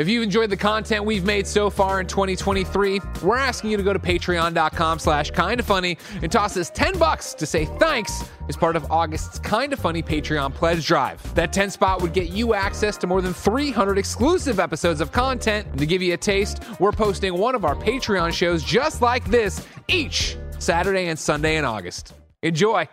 If you've enjoyed the content we've made so far in 2023, we're asking you to go to patreon.com slash kinda funny and toss us 10 bucks to say thanks as part of August's Kinda Funny Patreon pledge drive. That 10 spot would get you access to more than 300 exclusive episodes of content. And to give you a taste, we're posting one of our Patreon shows just like this each Saturday and Sunday in August. Enjoy.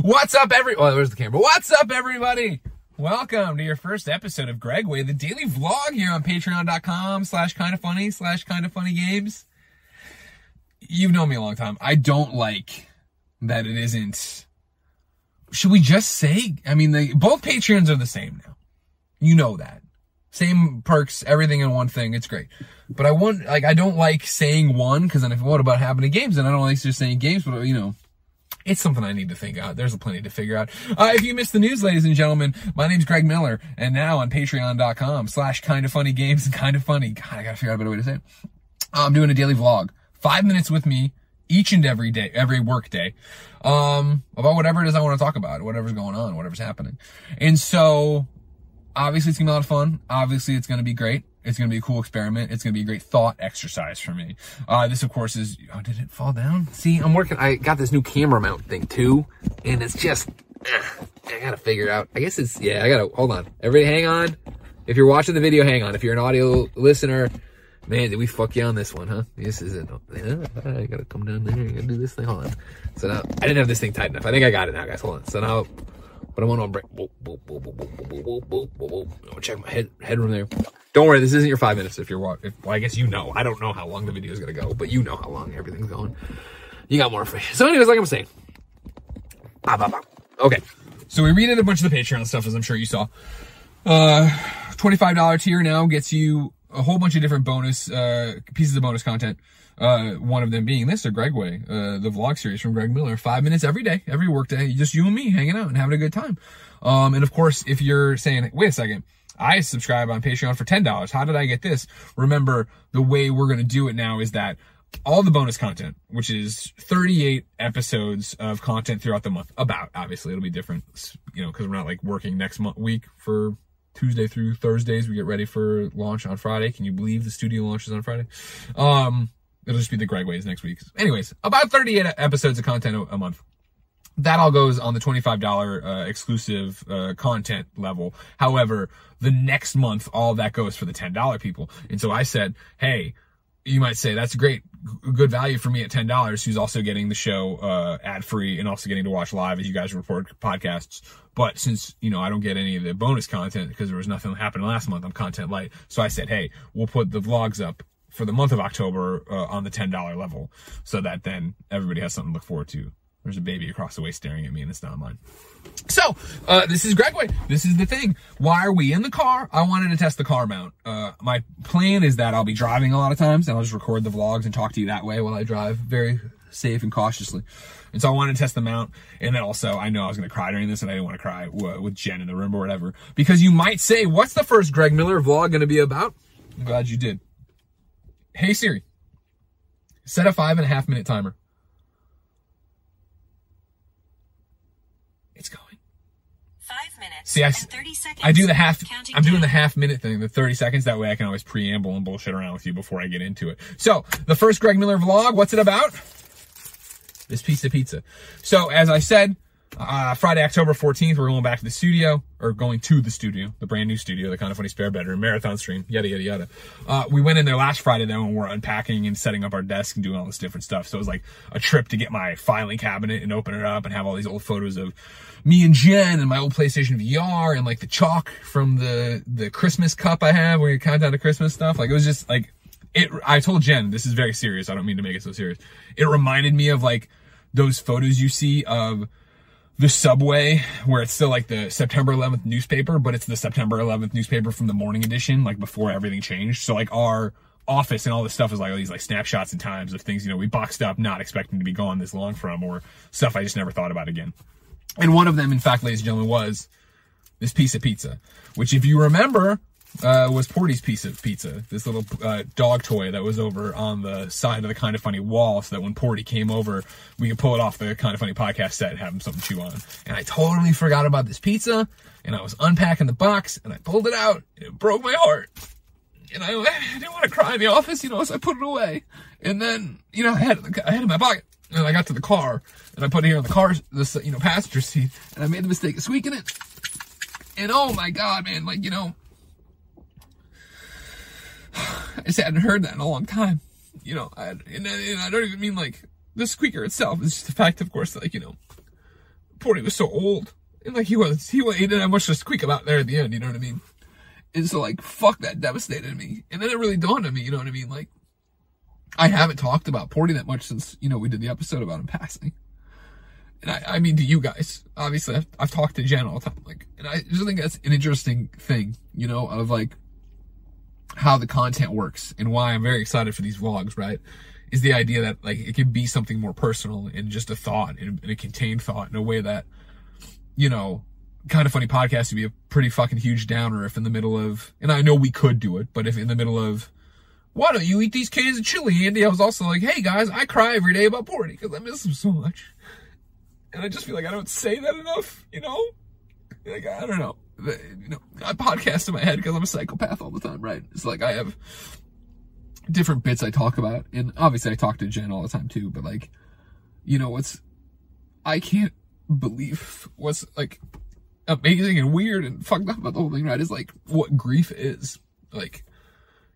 What's up, every? Oh, where's the camera? What's up, everybody? Welcome to your first episode of Gregway, the daily vlog here on patreon.com slash kind of funny slash kind of funny games. You've known me a long time. I don't like that it isn't. Should we just say? I mean, both Patreons are the same now. You know that. Same perks, everything in one thing. It's great. But I want, like, I don't like saying one because then if what about happening games? And I don't like just saying games, but you know, it's something I need to think out. There's plenty to figure out. Uh, if you missed the news, ladies and gentlemen, my name's Greg Miller, and now on patreon.com slash kind of funny games and kind of funny. God, I gotta figure out a better way to say it. I'm doing a daily vlog. Five minutes with me each and every day, every work day, um, about whatever it is I want to talk about, whatever's going on, whatever's happening. And so, obviously it's gonna be a lot of fun. Obviously it's gonna be great. It's to be a cool experiment. It's to be a great thought exercise for me. Uh, this, of course, is. Oh, did it fall down? See, I'm working. I got this new camera mount thing too, and it's just. Uh, I gotta figure out. I guess it's. Yeah, I gotta. Hold on. Everybody, hang on. If you're watching the video, hang on. If you're an audio listener, man, did we fuck you on this one, huh? This isn't. I gotta come down there. I gotta do this thing. Hold on. So now I didn't have this thing tight enough. I think I got it now, guys. Hold on. So now. But I want to break. Whoa, whoa, whoa, whoa, whoa, whoa, whoa, whoa. I'm gonna check my head headroom there. Don't worry, this isn't your five minutes if you're walking. Well, I guess you know. I don't know how long the video is gonna go, but you know how long everything's going. You got more for So, anyways, like I'm saying. Bah, bah, bah. Okay, so we redid a bunch of the Patreon stuff, as I'm sure you saw. Uh, $25 tier now gets you a whole bunch of different bonus uh, pieces of bonus content. Uh, one of them being this, a Gregway, uh, the vlog series from Greg Miller. Five minutes every day, every workday, just you and me hanging out and having a good time. Um, and of course, if you're saying, wait a second, I subscribe on Patreon for $10. How did I get this? Remember, the way we're going to do it now is that all the bonus content, which is 38 episodes of content throughout the month, about, obviously, it'll be different, you know, because we're not like working next month, week for Tuesday through Thursdays. We get ready for launch on Friday. Can you believe the studio launches on Friday? Um, it'll just be the Gregways next week. Anyways, about 38 episodes of content a month that all goes on the $25 uh, exclusive uh, content level. However, the next month, all that goes for the $10 people. And so I said, hey, you might say that's great, good value for me at $10, who's also getting the show uh, ad free and also getting to watch live as you guys report podcasts. But since, you know, I don't get any of the bonus content because there was nothing happening last month, I'm content light. So I said, hey, we'll put the vlogs up for the month of October uh, on the $10 level so that then everybody has something to look forward to there's a baby across the way staring at me and it's not mine. So, uh, this is Gregway. This is the thing. Why are we in the car? I wanted to test the car mount. Uh, my plan is that I'll be driving a lot of times and I'll just record the vlogs and talk to you that way while I drive very safe and cautiously. And so I wanted to test them out. And then also, I know I was going to cry during this and I didn't want to cry with Jen in the room or whatever. Because you might say, what's the first Greg Miller vlog going to be about? I'm glad you did. Hey Siri, set a five and a half minute timer. It's going. Five minutes. See, I, 30 seconds. I do the half, I'm doing the half minute thing, the 30 seconds. That way I can always preamble and bullshit around with you before I get into it. So, the first Greg Miller vlog, what's it about? This piece of pizza. So, as I said, uh, Friday, October 14th, we're going back to the studio, or going to the studio, the brand new studio, the kind of funny spare bedroom, marathon stream, yada, yada, yada. Uh, we went in there last Friday though, and we're unpacking and setting up our desk and doing all this different stuff. So it was like a trip to get my filing cabinet and open it up and have all these old photos of me and Jen and my old PlayStation VR and like the chalk from the, the Christmas cup I have where you count down to Christmas stuff. Like it was just like, it, I told Jen, this is very serious. I don't mean to make it so serious. It reminded me of like those photos you see of the subway where it's still like the September 11th newspaper, but it's the September 11th newspaper from the morning edition, like before everything changed. So like our office and all this stuff is like all these like snapshots and times of things, you know, we boxed up, not expecting to be gone this long from or stuff I just never thought about again. And one of them, in fact, ladies and gentlemen, was this piece of pizza, which if you remember, uh, was Porty's piece of pizza, this little uh, dog toy that was over on the side of the Kind of Funny wall, so that when Porty came over, we could pull it off the Kind of Funny podcast set and have him something to chew on. And I totally forgot about this pizza, and I was unpacking the box, and I pulled it out, and it broke my heart. and I, I didn't want to cry in the office, you know, so I put it away. And then, you know, I had I had it in my pocket. And I got to the car, and I put it here in the car, the you know passenger seat, and I made the mistake of squeaking it. And oh my god, man, like you know, I just hadn't heard that in a long time. You know, I, and, and I don't even mean like the squeaker itself. It's just the fact, of course, that like you know, Porty was so old, and like he was, he, he didn't have much to squeak about there at the end. You know what I mean? And so like, fuck that devastated me. And then it really dawned on me. You know what I mean? Like, I haven't talked about Porty that much since you know we did the episode about him passing. And I, I mean to you guys, obviously I've, I've talked to Jen all the time, like, and I just think that's an interesting thing, you know, of like how the content works and why I'm very excited for these vlogs, right? Is the idea that like it can be something more personal and just a thought and, a contained thought in a way that, you know, kind of funny podcast would be a pretty fucking huge downer if in the middle of, and I know we could do it, but if in the middle of, why don't you eat these cans of chili, Andy? I was also like, hey guys, I cry every day about Porty because I miss him so much. And I just feel like I don't say that enough, you know? Like, I don't know you know, I podcast in my head because I'm a psychopath all the time, right? It's like I have different bits I talk about, and obviously I talk to Jen all the time too. But like, you know, what's I can't believe what's like amazing and weird and fucked up about the whole thing, right? Is like what grief is. Like,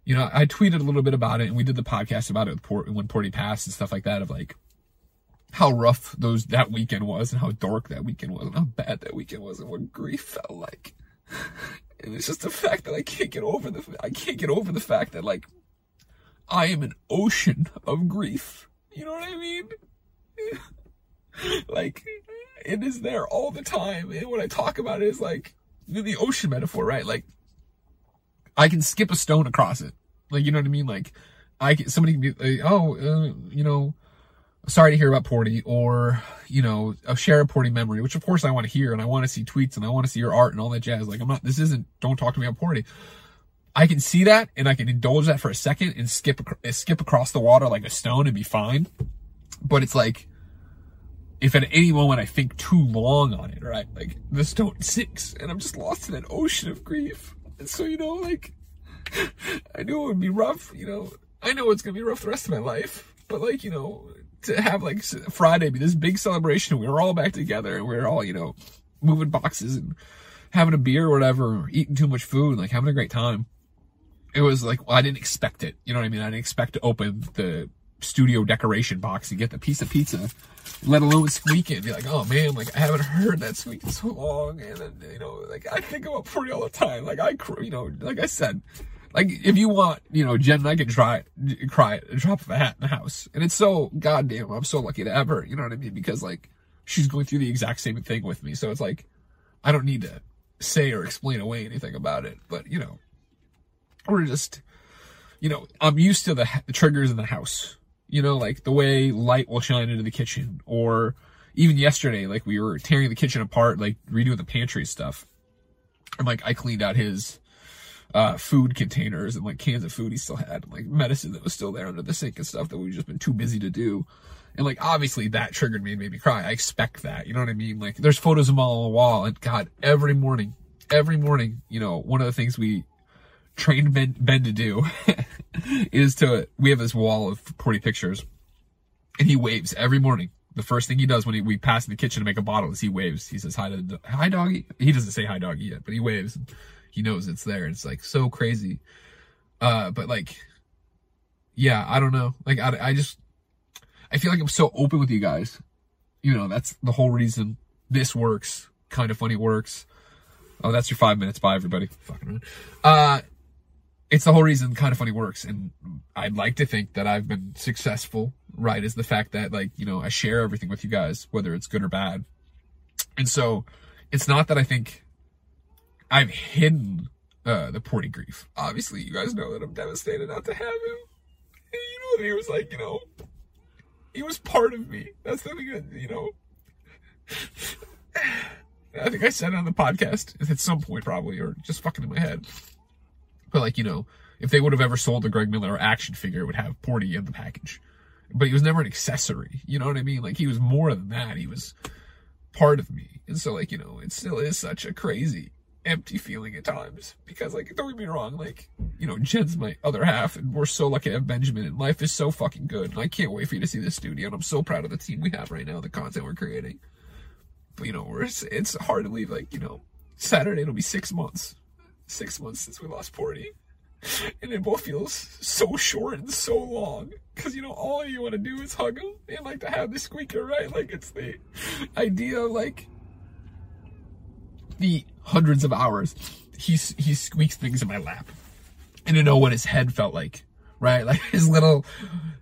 you know, I tweeted a little bit about it, and we did the podcast about it with Port, when Porty passed and stuff like that. Of like how rough those that weekend was and how dark that weekend was and how bad that weekend was and what grief felt like. And it's just the fact that I can't get over the I can't get over the fact that like I am an ocean of grief. You know what I mean? like it is there all the time. And when I talk about it, it's like the ocean metaphor, right? Like I can skip a stone across it. Like you know what I mean? Like I can somebody can be like, oh, uh, you know, sorry to hear about Porty, or, you know, a share a Porty memory, which of course I want to hear and I want to see tweets and I want to see your art and all that jazz. Like, I'm not, this isn't, don't talk to me about Porty. I can see that and I can indulge that for a second and skip, skip across the water like a stone and be fine. But it's like, if at any moment I think too long on it, right? Like the stone sinks and I'm just lost in an ocean of grief. And so, you know, like, I knew it would be rough, you know, I know it's going to be rough the rest of my life, but like, you know, to have like Friday be this big celebration. We were all back together and we are all, you know, moving boxes and having a beer or whatever, eating too much food, like having a great time. It was like, well, I didn't expect it. You know what I mean? I didn't expect to open the studio decoration box and get the piece of pizza, let alone squeak it and be like, oh man, like I haven't heard that squeak in so long. And then, you know, like I think about Porty all the time. Like I, you know, like I said, like, if you want, you know, Jen and I can try, cry at drop of a hat in the house. And it's so goddamn, I'm so lucky to have her, you know what I mean? Because, like, she's going through the exact same thing with me. So it's like, I don't need to say or explain away anything about it. But, you know, we're just, you know, I'm used to the, the triggers in the house. You know, like the way light will shine into the kitchen. Or even yesterday, like, we were tearing the kitchen apart, like, redoing the pantry stuff. And, like, I cleaned out his uh, food containers and like cans of food he still had, like medicine that was still there under the sink and stuff that we've just been too busy to do. And like obviously that triggered me and made me cry. I expect that. You know what I mean? Like there's photos of him all on the wall, and God, every morning, every morning, you know, one of the things we trained Ben, ben to do is to we have this wall of 40 pictures, and he waves every morning. The first thing he does when he, we pass in the kitchen to make a bottle is he waves. He says hi to hi doggy. He doesn't say hi doggy yet, but he waves he knows it's there. It's like so crazy. Uh, but like, yeah, I don't know. Like, I, I just, I feel like I'm so open with you guys. You know, that's the whole reason this works. Kind of funny works. Oh, that's your five minutes. Bye, everybody. Fucking. Uh, it's the whole reason kind of funny works. And I'd like to think that I've been successful, right? Is the fact that like, you know, I share everything with you guys, whether it's good or bad. And so it's not that I think I've hidden uh, the Porty grief. Obviously, you guys know that I'm devastated not to have him. And you know he was like, you know, he was part of me. That's the thing that, you know. I think I said it on the podcast at some point, probably, or just fucking in my head. But, like, you know, if they would have ever sold the Greg Miller action figure, it would have Porty in the package. But he was never an accessory. You know what I mean? Like, he was more than that. He was part of me. And so, like, you know, it still is such a crazy empty feeling at times because like don't get me wrong like you know jen's my other half and we're so lucky to have benjamin and life is so fucking good and i can't wait for you to see this studio and i'm so proud of the team we have right now the content we're creating. But you know we're it's hard to leave like you know saturday it'll be six months six months since we lost porty and it both feels so short and so long because you know all you want to do is hug him and like to have the squeaker right? Like it's the idea of like the hundreds of hours he he squeaks things in my lap and to know what his head felt like right like his little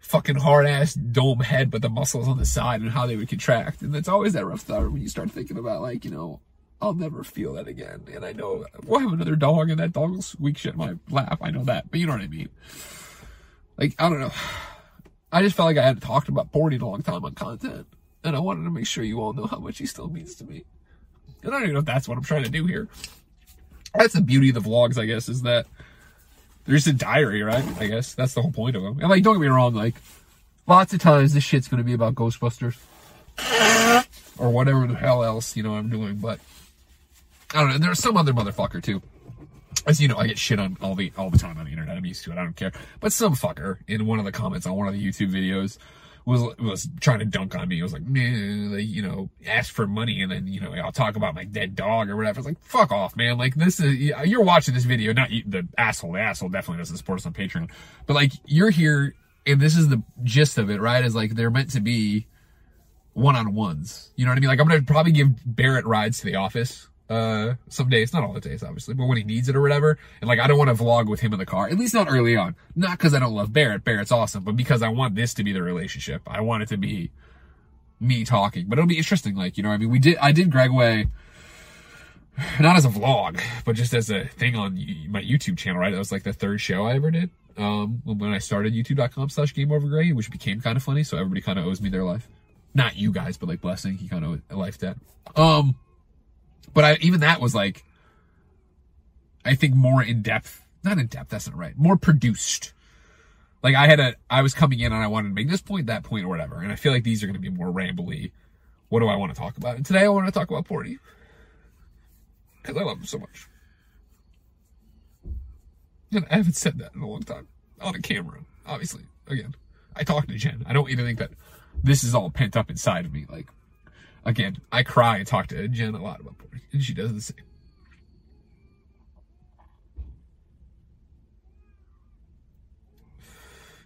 fucking hard ass dome head but the muscles on the side and how they would contract and it's always that rough thought when you start thinking about like you know I'll never feel that again. And I know we'll have another dog and that dog will squeak shit in my lap. I know that, but you know what I mean. Like, I don't know. I just felt like I hadn't talked about in a long time on content. And I wanted to make sure you all know how much he still means to me. And I don't even know if that's what I'm trying to do here. That's the beauty of the vlogs, I guess, is that there's a diary, right? I guess that's the whole point of them. And like, don't get me wrong, like, lots of times this shit's gonna be about Ghostbusters or whatever the hell else, you know, I'm doing, but I don't know. There's some other motherfucker too. As you know, I get shit on all the all the time on the internet. I'm used to it. I don't care. But some fucker in one of the comments on one of the YouTube videos was was trying to dunk on me. It was like, man, you know, ask for money and then you know I'll talk about my dead dog or whatever. It's like, fuck off, man. Like this is you're watching this video, not you, the asshole. The asshole definitely doesn't support us on Patreon, but like you're here and this is the gist of it, right? Is like they're meant to be one on ones. You know what I mean? Like I'm gonna probably give Barrett rides to the office uh some days not all the days obviously but when he needs it or whatever. And like i don't want to vlog with him in the car at least not early on. Not because i don't love barrett. Barrett's awesome but because i want this to be the relationship. I want it to be me talking. But it'll be interesting like you know i mean we did i did gregway not as a vlog but just as a thing on my youtube channel right? That was like the third show i ever did um when i started youtube.com slash GameOverGreggy which became kind of funny so everybody kind of owes me their life. Not you guys but like blessing he kind of a life debt. Um but I, even that was like, I think more in depth, not in depth, that's not right, more produced. Like I had a, I was coming in and I wanted to make this point, that point, or whatever. And I feel like these are going to be more rambly. What do I want to talk about? And today I want to talk about Porty. Because I love him so much. And I haven't said that in a long time. On a camera, obviously. Again, I talked to Jen. I don't even think that this is all pent up inside of me. Like, Again, I cry and talk to Jen a lot about Porty, and she does the same.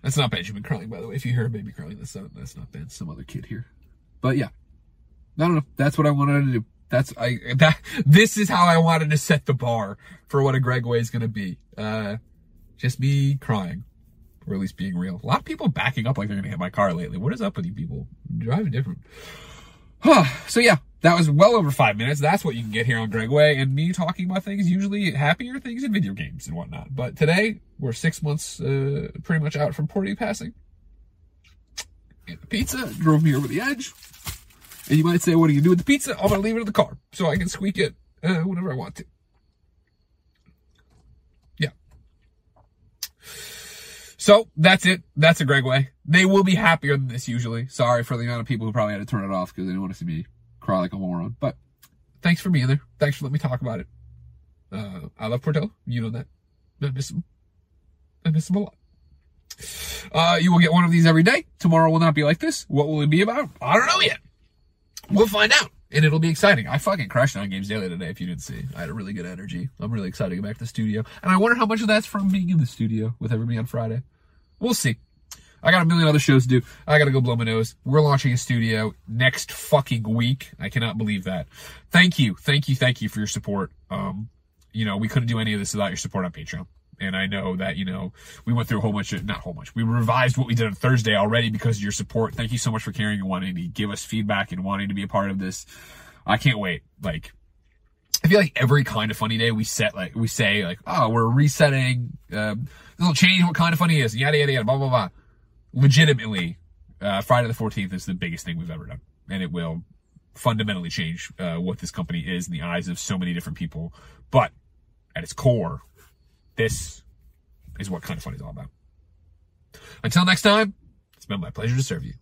That's not Benjamin crying, by the way. If you hear a baby crying, that's not that's not Ben, some other kid here. But yeah, I don't know. That's what I wanted to do. That's I that this is how I wanted to set the bar for what a Gregway is to be. Uh, just me crying, or at least being real. A lot of people backing up like they're to hit my car lately. What is up with you people? driving different. So yeah, that was well over five minutes. That's what you can get here on Gregway and me talking about things, usually happier things in video games and whatnot. But today, we're six months uh, pretty much out from Porty passing. And the pizza drove me over the edge. And you might say, what do you do with the pizza? I'm going to leave it in the car so I can squeak it uh, whenever I want to. So that's it. That's a Gregway. They will be happier than this usually. Sorry for the amount of people who probably had to turn it off because they didn't want to see me cry like a moron. But thanks for being there. Thanks for letting me talk about it. Uh, I love Portillo. You know that. I miss him. I miss him a lot. Uh, you will get one of these every day. Tomorrow will not be like this. What will it be about? I don't know yet. We'll find out. And it'll be exciting. I fucking crashed on Games Daily today, if you didn't see. I had a really good energy. I'm really excited to get back to the studio. And I wonder how much of that's from being in the studio with everybody on Friday. We'll see. I got a million other shows to do. I gotta go blow my nose. We're launching a studio next fucking week. I cannot believe that. Thank you. Thank you. Thank you for your support. Um, you know, we couldn't do any of this without your support on Patreon. And I know that, you know, we went through a whole bunch of, not whole bunch, we revised what we did on Thursday already because of your support. Thank you so much for caring and wanting to give us feedback and wanting to be a part of this. I can't wait. Like, I feel like every kind of funny day we set like we say like oh we're resetting um, this will change what kind of funny is yada yada yada blah blah blah legitimately, uh, Friday the 14th is the biggest thing we've ever done. And it will fundamentally change uh, what this company is in the eyes of so many different people. But at its core, this is what kind of funny is all about. Until next time, it's been my pleasure to serve you.